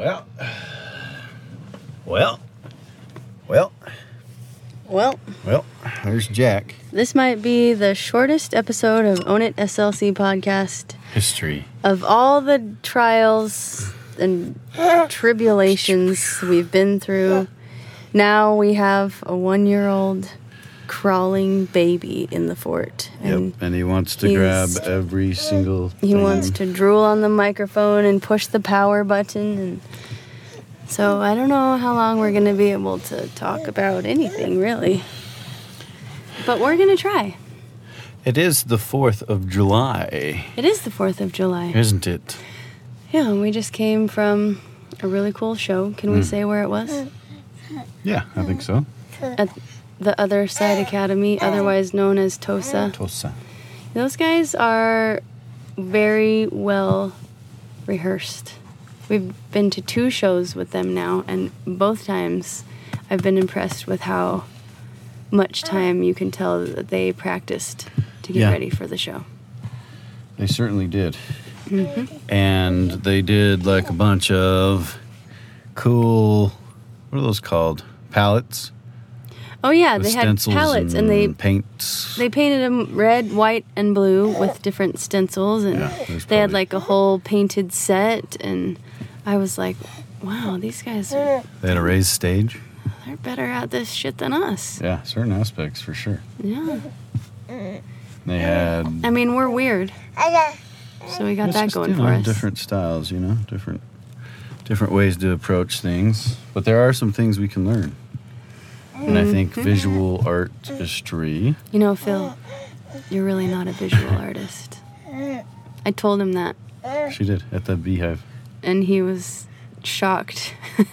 Well, well, well, Well, well. There's Jack. this might be the shortest episode of Own It SLC podcast History. of all the trials and tribulations we've been through. Now we have a one year old crawling baby in the fort. And yep. And he wants to grab every single. he thing. wants to drool on the microphone and push the power button and so I don't know how long we're going to be able to talk about anything really. But we're going to try. It is the fourth of July, It is the 4th of July. isn't it? Yeah, we just came from a really cool show. Can we Mm. say where it was? Yeah, I think so. At the Other Side Academy, otherwise known as TOSA. Tosa. Those guys are very well rehearsed. We've been to two shows with them now, and both times I've been impressed with how much time you can tell that they practiced to get Yeah. ready for the show. They certainly did. Mm-hmm. And they did like a bunch of cool. What are those called? Palettes. Oh yeah, with they had palettes, and they paints. They painted them red, white, and blue with different stencils, and Yeah, there's they had like a whole painted set. And I was like, "Wow, these guys are They had a raised stage. they're better at this shit than us." Yeah, certain aspects for sure. Yeah, They had I mean we're weird, so we got It's that just, going you for us. Different styles, you know, different different ways to approach things. But there are some things we can learn. And I think Mm-hmm. visual artistry. You know, Phil, you're really not a visual artist. I told him that, She did at the beehive. and he was shocked.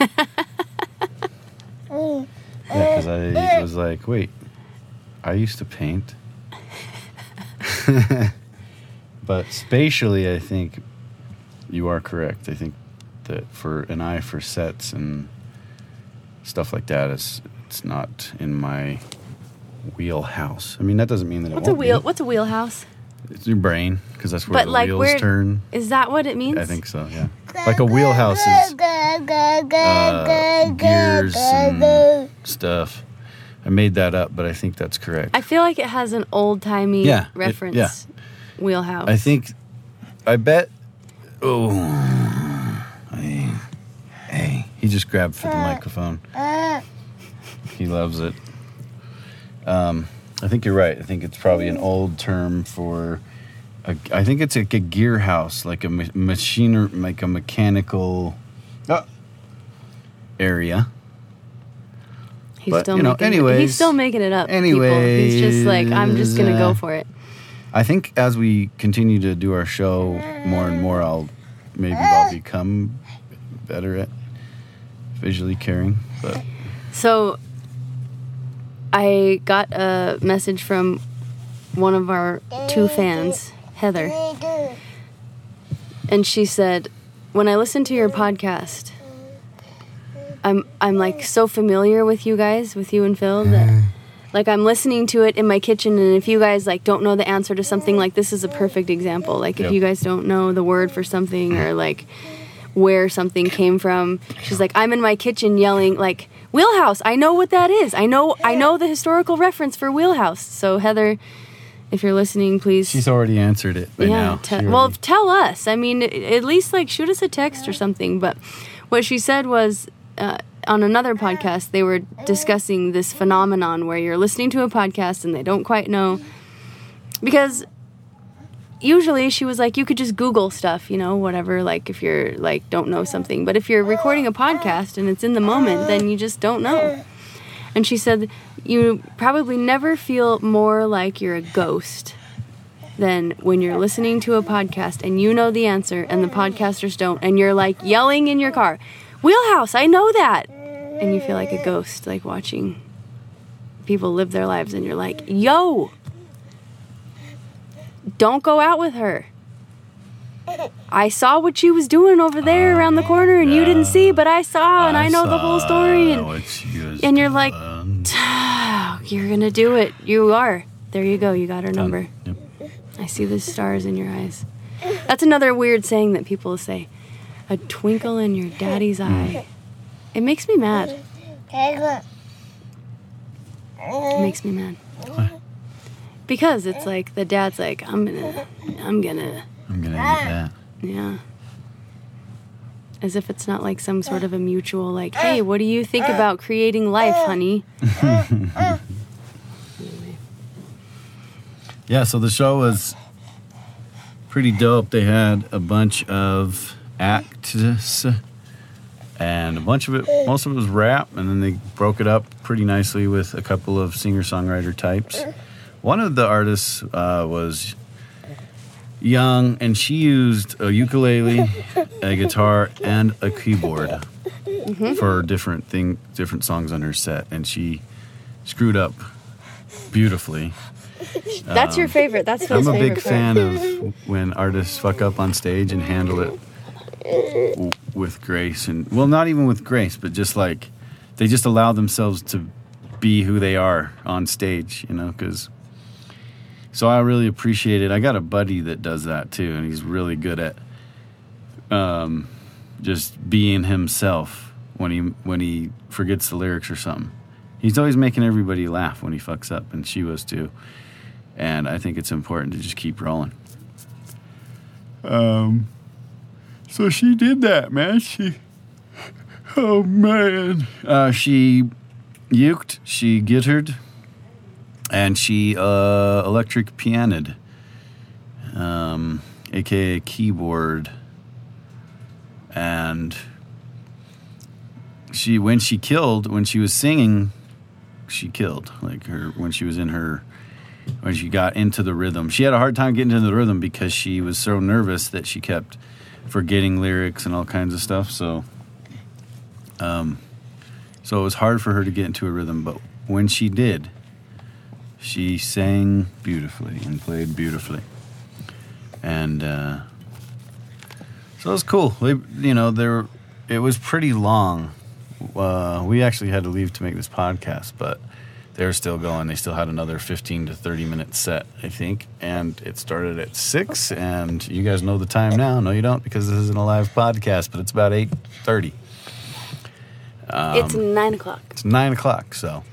Yeah, because I was like, wait, I used to paint. but spatially, I think you are correct. I think that for an eye for sets and stuff like that is it's not in my wheelhouse. I mean, that doesn't mean that it what's a won't wheel? Be. What's a wheelhouse? It's your brain because that's where But the like, wheels where turn. is that? What it means? I think so. Yeah, like a wheelhouse is uh, gears and stuff. I made that up, but I think that's correct. I feel like it has an old timey Yeah, it- reference. yeah. Wheelhouse. I think, I bet. Oh, hey! He just grabbed for the microphone. He loves it. Um, I think you're right. I think it's probably an old term for. A, I think it's like a gear house, like a ma- machine, like a mechanical uh, area. he's but, still you know, making it, he's still making it up. people. he's just like I'm just gonna go for it. I think as we continue to do our show more and more, I'll maybe I'll become better at visually caring. But So I got a message from one of our two fans, Heather, and she said, "When I listen to your podcast, I'm I'm like so familiar with you guys, with you and Phil that." Mm-hmm. Like I'm listening to it in my kitchen, and if you guys like don't know the answer to something, like this is a perfect example. Like if Yep. you guys don't know the word for something, or like where something came from. She's like, I'm in my kitchen yelling like wheelhouse. I know what that is. I know I know the historical reference for wheelhouse. So Heather, if you're listening, please. she's already answered it by yeah. now. te- She well, tell us. I mean, at least like shoot us a text or something. But what she said was. Uh, on another podcast, they were discussing this phenomenon where you're listening to a podcast and they don't quite know. Because usually she was like you could just google stuff you know whatever like if you're like don't know something. But if you're recording a podcast and it's in the moment then you just don't know. And she said you probably never feel more like you're a ghost than when you're listening to a podcast and you know the answer and the podcasters don't and you're like yelling in your car wheelhouse i know that. And you feel like a ghost like watching people live their lives and you're like yo don't go out with her. I saw what she was doing over there around the corner and you didn't see, but I saw and I, know the whole story and what she was and you're like, you're gonna do it. You are. There you go. You got her Done. number. Yep. I see the stars in your eyes. That's another weird saying that people say. a twinkle in your daddy's hmm. eye. It makes me mad. It makes me mad. Why? Because it's like the dad's like, I'm gonna, I'm gonna, I'm gonna eat that. yeah. As if it's not like some sort of a mutual, like, hey, what do you think about creating life, honey? Yeah, so the show was pretty dope. They had a bunch of acts and a bunch of it, most of it was rap, and then they broke it up pretty nicely with a couple of singer songwriter types. One of the artists uh, was young, and she used a ukulele, a guitar, and a keyboard for different thing, different songs on her set, and she screwed up beautifully. That's your favorite. That's I'm a big favorite fan part. of when artists fuck up on stage and handle it w- with grace and well, not even with grace, but just like they just allow themselves to be who they are on stage, you know, because. So I really appreciate it. I got a buddy that does that too, and he's really good at um, just being himself when he when he forgets the lyrics or something. He's always making everybody laugh when he fucks up, and she was too and I think it's important to just keep rolling. Um, so she did that, man. She, oh man, uh, she uked, she gittered, and she uh, electric pianoed, um, aka keyboard, and she when she killed when she was singing, she killed like her when she was in her when she got into the rhythm. She had a hard time getting into the rhythm because she was so nervous that she kept forgetting lyrics and all kinds of stuff. So, um, so it was hard for her to get into a rhythm. But when she did, she sang beautifully and played beautifully, and uh, so it was cool. They, you know, there it was pretty long. Uh, we actually had to leave to make this podcast, but they're still going. They still had another 15 to 30 minute set, I think. And it started at 6 and you guys know the time now. No you don't because this isn't a live podcast, but it's about 8:30. it's nine o'clock. It's 9 o'clock, so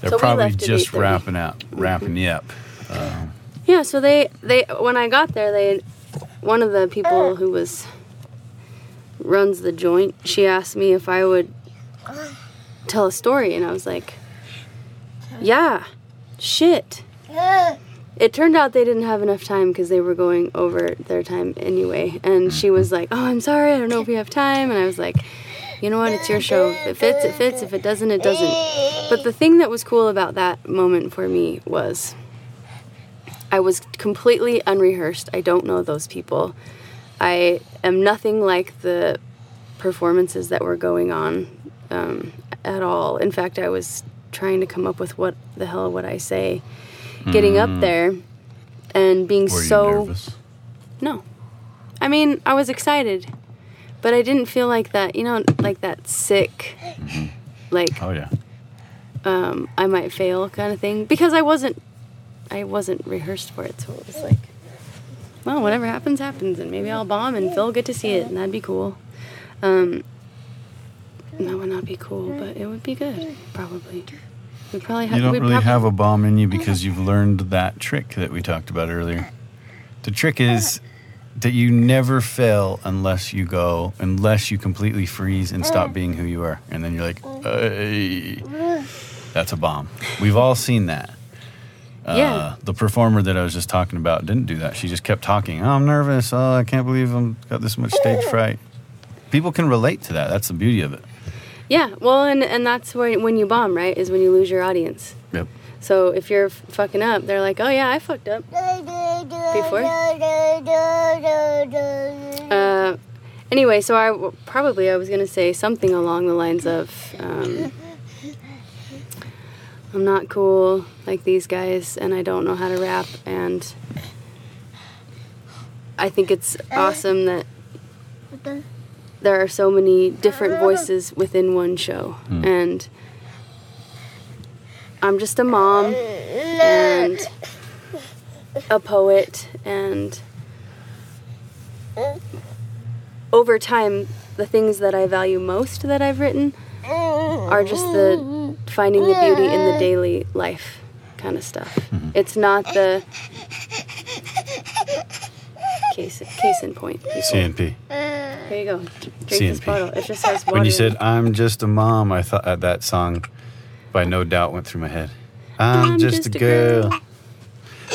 they're So probably just wrapping up, wrapping up. Uh. Yeah, so they they when I got there, they one of the people who was runs the joint, she asked me if I would tell a story and I was like, "Yeah. Shit." It turned out they didn't have enough time because they were going over their time anyway. And she was like, "Oh, I'm sorry. I don't know if we have time." And I was like, "You know what? It's your show. If it fits, it fits. If it doesn't, it doesn't." But the thing that was cool about that moment for me was I was completely unrehearsed. I don't know those people. I am nothing like the performances that were going on um, at all. In fact, I was trying to come up with what the hell would I say. Getting up there and being Were you so nervous? no. I mean, I was excited, but I didn't feel like that, you know, like that sick, like Oh yeah. um, I might fail kind of thing because I wasn't I wasn't rehearsed for it, so it was like, well, whatever happens, happens, and maybe I'll bomb and Phil will get to see it, and that'd be cool. Um, that would not be cool, but it would be good, probably. We probably have. You don't really have a bomb in you because you've learned that trick that we talked about earlier. The trick is that you never fail unless you go, unless you completely freeze and stop being who you are. And then you're like, "Hey." that's a bomb. We've all seen that. Uh, Yeah. The performer that I was just talking about didn't do that. She just kept talking. Oh, I'm nervous. Oh, I can't believe I've got this much stage fright. People can relate to that. That's the beauty of it. Yeah, well, and and that's when when you bomb, right? Is when you lose your audience. Yep. So if you're f- fucking up, they're like, oh yeah, I fucked up. Before? Uh, anyway, so I w- probably I was gonna say something along the lines of, um, I'm not cool like these guys, and I don't know how to rap, and I think it's awesome that there are so many different voices within one show, and I'm just a mom and a poet and over time, the things that I value most that I've written are just the finding the beauty in the daily life kind of stuff. It's not the case case in point. people. CNP. Here you go. Drink this CNP. bottle. It just has water. When you said "I'm just a mom," I thought uh, that song by No Doubt went through my head. I'm, just, a girl.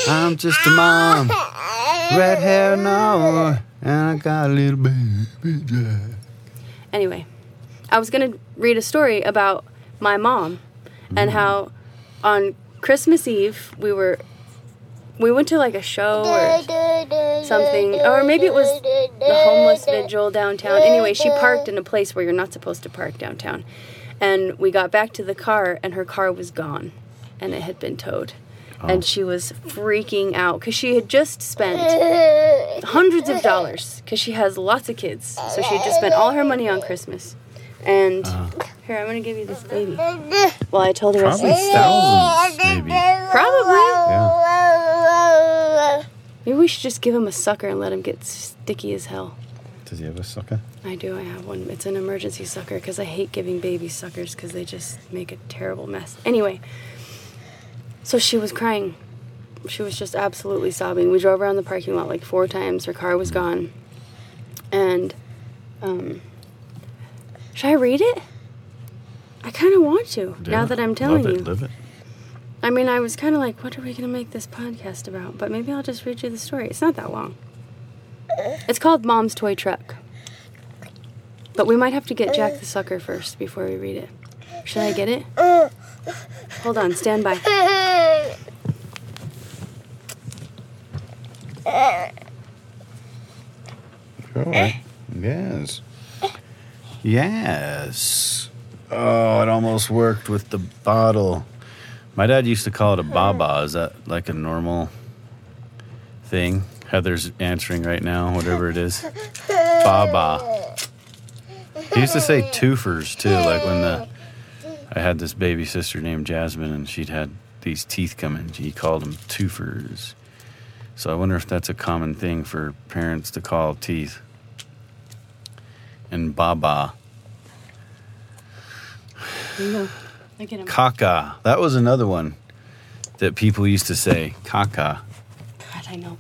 I'm just a mom. Red hair now, and I got a little baby. Jack. Anyway, I was gonna read a story about my mom and how on Christmas Eve we were we went to like a show or something, or maybe it was the homeless vigil downtown. Anyway, she parked in a place where you're not supposed to park downtown. And we got back to the car, and her car was gone, and it had been towed. Oh. And she was freaking out because she had just spent hundreds of dollars because she has lots of kids. So she had just spent all her money on Christmas. And uh. here, I'm going to give you this baby. Well, I told her I Probably said, thousands, maybe. Probably. Yeah. Maybe we should just give him a sucker and let him get sticky as hell. Does he have a sucker? I do. I have one. It's an emergency sucker because I hate giving babies suckers because they just make a terrible mess. Anyway, so she was crying. She was just absolutely sobbing. We drove around the parking lot like four times. Her car was gone. And, um, should I read it? I kind of want to now that I'm telling Love it, you. Live it. I mean, I was kind of like, what are we going to make this podcast about? But maybe I'll just read you the story. It's not that long. It's called Mom's Toy Truck. But we might have to get Jack the Sucker first before we read it. Should I get it? Hold on, stand by. Oh, All right. Yes. Yes. Oh, it almost worked with the bottle. My dad used to call it a baba. Is that like a normal thing? Heather's answering right now, whatever it is. Baba. He used to say twofers too, like when the I had this baby sister named Jasmine and she'd had these teeth come in. He called them twofers. So I wonder if that's a common thing for parents to call teeth. And baba. Here you go. Look at him. Kaka. That was another one that people used to say. Kaka. God, I know.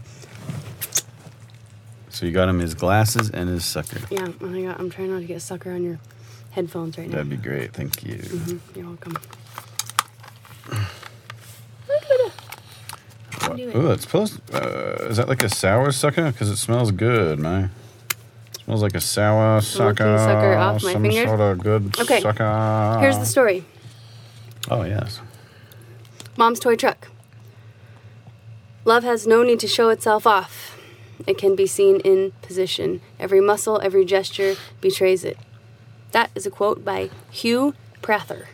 So you got him his glasses and his sucker. Yeah, my God, I'm trying not to get sucker on your headphones right now. That'd be great. Thank you. Mhm, You're welcome. do it. Oh, it's supposed. Uh, is that like a sour sucker? Because it smells good, man. It smells like a sour sucker. sucker off my some finger? sort of good Okay, sucker. Here's the story. Oh yes. Mom's toy truck. Love has no need to show itself off. It can be seen in position. Every muscle, every gesture betrays it. That is a quote by Hugh Prather.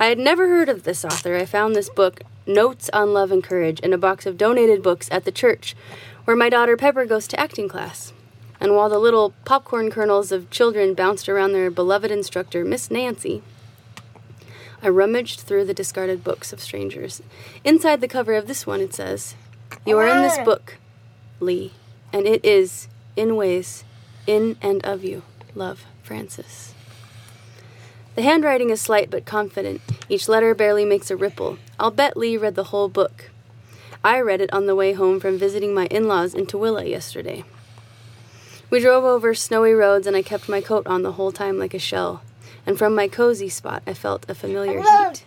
I had never heard of this author. I found this book, Notes on Love and Courage, in a box of donated books at the church where my daughter Pepper goes to acting class. And while the little popcorn kernels of children bounced around their beloved instructor, Miss Nancy, I rummaged through the discarded books of strangers. Inside the cover of this one, it says, You are in this book, Lee, and it is, in ways, in and of you. Love, Francis. The handwriting is slight but confident. Each letter barely makes a ripple. I'll bet Lee read the whole book. I read it on the way home from visiting my in laws in Tooele yesterday. We drove over snowy roads, and I kept my coat on the whole time like a shell. And from my cozy spot, I felt a familiar heat.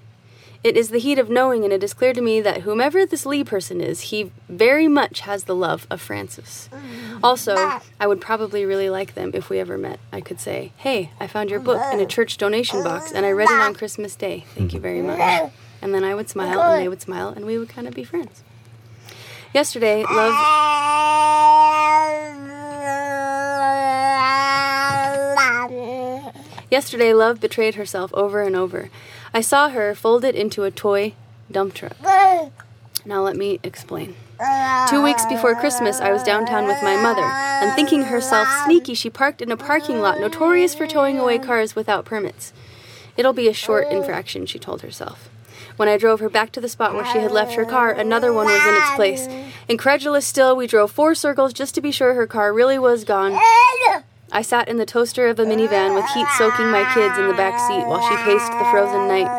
It is the heat of knowing, and it is clear to me that whomever this Lee person is, he very much has the love of Francis. Mm. Also, I would probably really like them if we ever met. I could say, Hey, I found your book in a church donation box, and I read it on Christmas Day. Thank you very much. Mm. And then I would smile, and they would smile, and we would kind of be friends. Yesterday, love. Yesterday, Love betrayed herself over and over. I saw her folded into a toy dump truck. Now, let me explain. Two weeks before Christmas, I was downtown with my mother, and thinking herself sneaky, she parked in a parking lot notorious for towing away cars without permits. It'll be a short infraction, she told herself. When I drove her back to the spot where she had left her car, another one was in its place. Incredulous still, we drove four circles just to be sure her car really was gone. I sat in the toaster of a minivan with heat soaking my kids in the back seat while she paced the frozen night,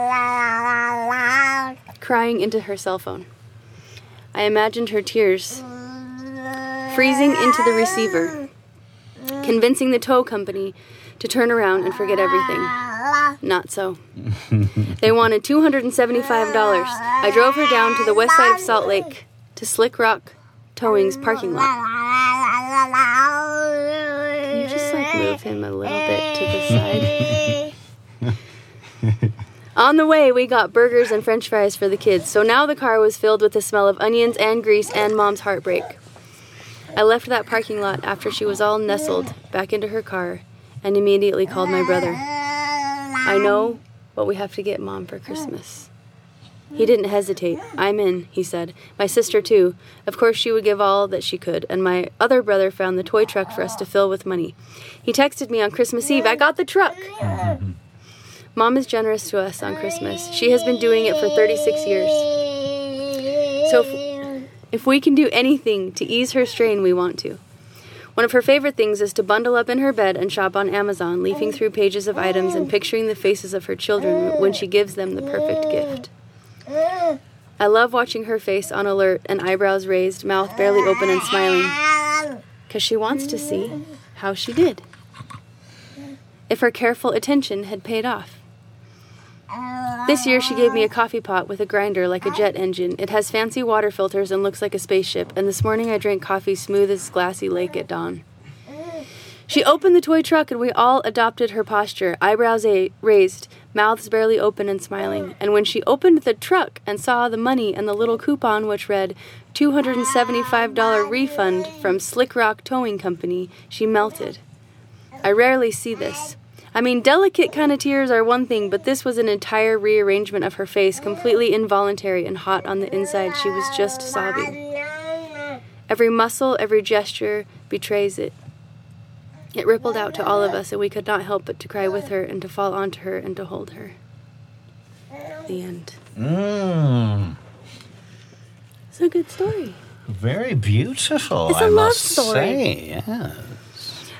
crying into her cell phone. I imagined her tears freezing into the receiver, convincing the tow company to turn around and forget everything. Not so. they wanted $275. I drove her down to the west side of Salt Lake to Slick Rock Towing's parking lot. Him a little bit to the side? On the way, we got burgers and french fries for the kids, so now the car was filled with the smell of onions and grease and mom's heartbreak. I left that parking lot after she was all nestled back into her car and immediately called my brother. I know what we have to get mom for Christmas. He didn't hesitate. I'm in, he said. My sister, too. Of course, she would give all that she could, and my other brother found the toy truck for us to fill with money. He texted me on Christmas Eve, I got the truck! Mom is generous to us on Christmas. She has been doing it for 36 years. So if, if we can do anything to ease her strain, we want to. One of her favorite things is to bundle up in her bed and shop on Amazon, leafing through pages of items and picturing the faces of her children when she gives them the perfect gift. I love watching her face on alert and eyebrows raised, mouth barely open and smiling, because she wants to see how she did. If her careful attention had paid off. This year, she gave me a coffee pot with a grinder like a jet engine. It has fancy water filters and looks like a spaceship. And this morning, I drank coffee smooth as glassy lake at dawn. She opened the toy truck, and we all adopted her posture, eyebrows a- raised, mouths barely open and smiling. And when she opened the truck and saw the money and the little coupon which read $275 refund from Slick Rock Towing Company, she melted. I rarely see this. I mean, delicate kind of tears are one thing, but this was an entire rearrangement of her face, completely involuntary and hot on the inside. She was just sobbing. Every muscle, every gesture betrays it. It rippled out to all of us, and we could not help but to cry with her and to fall onto her and to hold her. The end. Mmm. It's a good story. Very beautiful. It's a I love must story. Say. Yeah.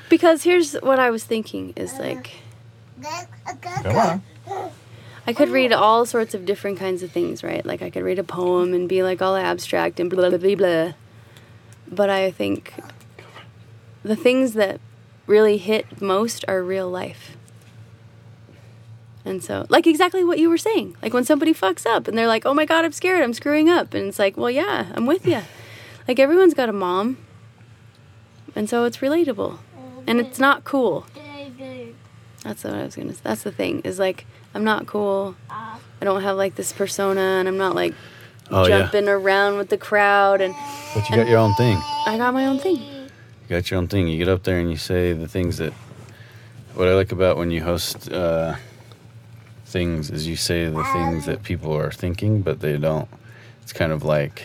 Because here's what I was thinking is like, Come on. I could read all sorts of different kinds of things, right? Like I could read a poem and be like all abstract and blah blah blah blah. But I think the things that really hit most are real life. And so, like exactly what you were saying. Like when somebody fucks up and they're like, "Oh my god, I'm scared. I'm screwing up." And it's like, "Well, yeah, I'm with you." Like everyone's got a mom. And so it's relatable. And it's not cool. That's what I was gonna. That's the thing is like I'm not cool. I don't have like this persona, and I'm not like Oh yeah, jumping around with the crowd. And but you got your own thing. I got my own thing. You got your own thing. You get up there and you say the things that. What I like about when you host uh, things is you say the things that people are thinking, but they don't. It's kind of like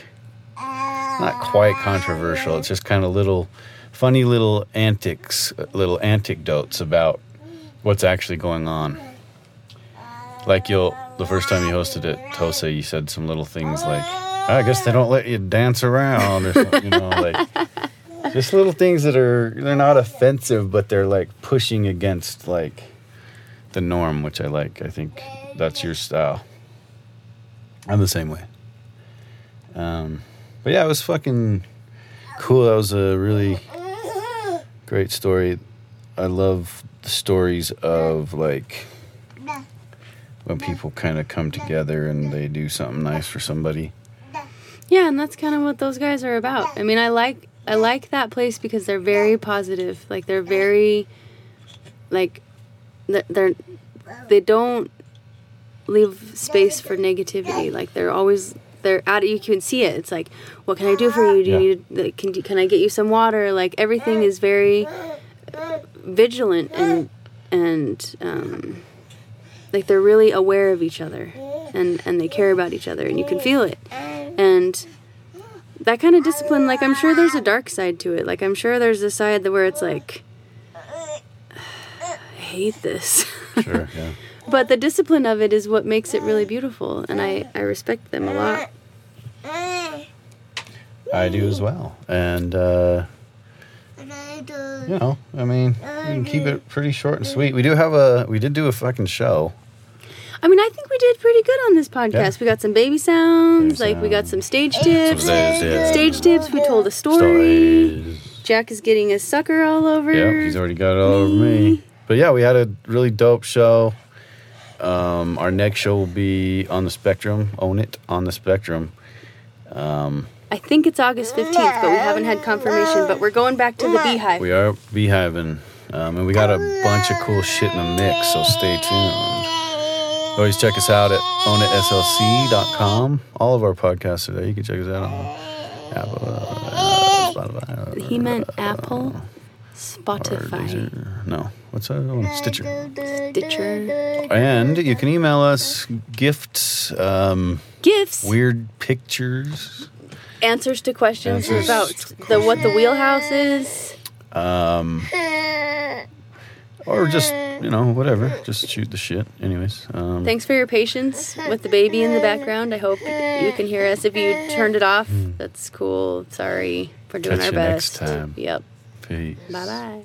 not quite controversial. It's just kind of little funny little antics, little anecdotes about what's actually going on. Like you'll the first time you hosted it, Tosa, you said some little things like, "I guess they don't let you dance around," or something, you know, like just little things that are they're not offensive, but they're like pushing against like the norm, which I like. I think that's your style. I'm the same way. Um, but yeah, it was fucking cool. That was a really great story. I love the stories of like when people kind of come together and they do something nice for somebody. Yeah, and that's kind of what those guys are about. I mean, I like I like that place because they're very positive. Like they're very like they're, they're don't leave space for negativity. Like they're always they're at it. You can see it. It's like, what can I do for you? Do you Yeah. need like, can can I get you some water? Like everything is very vigilant and and um, like they're really aware of each other and and they care about each other and you can feel it and that kind of discipline like i'm sure there's a dark side to it like i'm sure there's a side where it's like i hate this Sure, yeah. but the discipline of it is what makes it really beautiful and i i respect them a lot I do as well. And uh, you know, I mean, we can keep it pretty short and sweet. We do have a, we did do a fucking show. I mean, I think we did pretty good on this podcast. Yeah. We got some baby sounds, Baby like we got some stage tips. Some stage tips. Stage tips. We told a story. Stories. Jack is getting a sucker all over. Yeah, he's already got it all over me. But yeah, we had a really dope show. Um, our next show will be on the Spectrum. Own it on the Spectrum. Um, I think it's August 15th, but we haven't had confirmation. But we're going back to the beehive. we are beehiving, um, and we got a bunch of cool shit in the mix. So stay tuned. Always check us out at ownitslc.com. All of our podcasts are there. You can check us out on Apple, uh, Spotify. He meant Apple, Spotify. No, what's that other one? Stitcher. Stitcher, And you can email us gifts, um, gifts, weird pictures, answers to questions Answers about to the what the wheelhouse is. um, or just you know whatever. Just shoot the shit. Anyways, um, Thanks for your patience with the baby in the background. I hope you can hear us. If you turned it off, that's cool. Sorry for doing Catch our you next best. time. Yep. peace. Bye bye.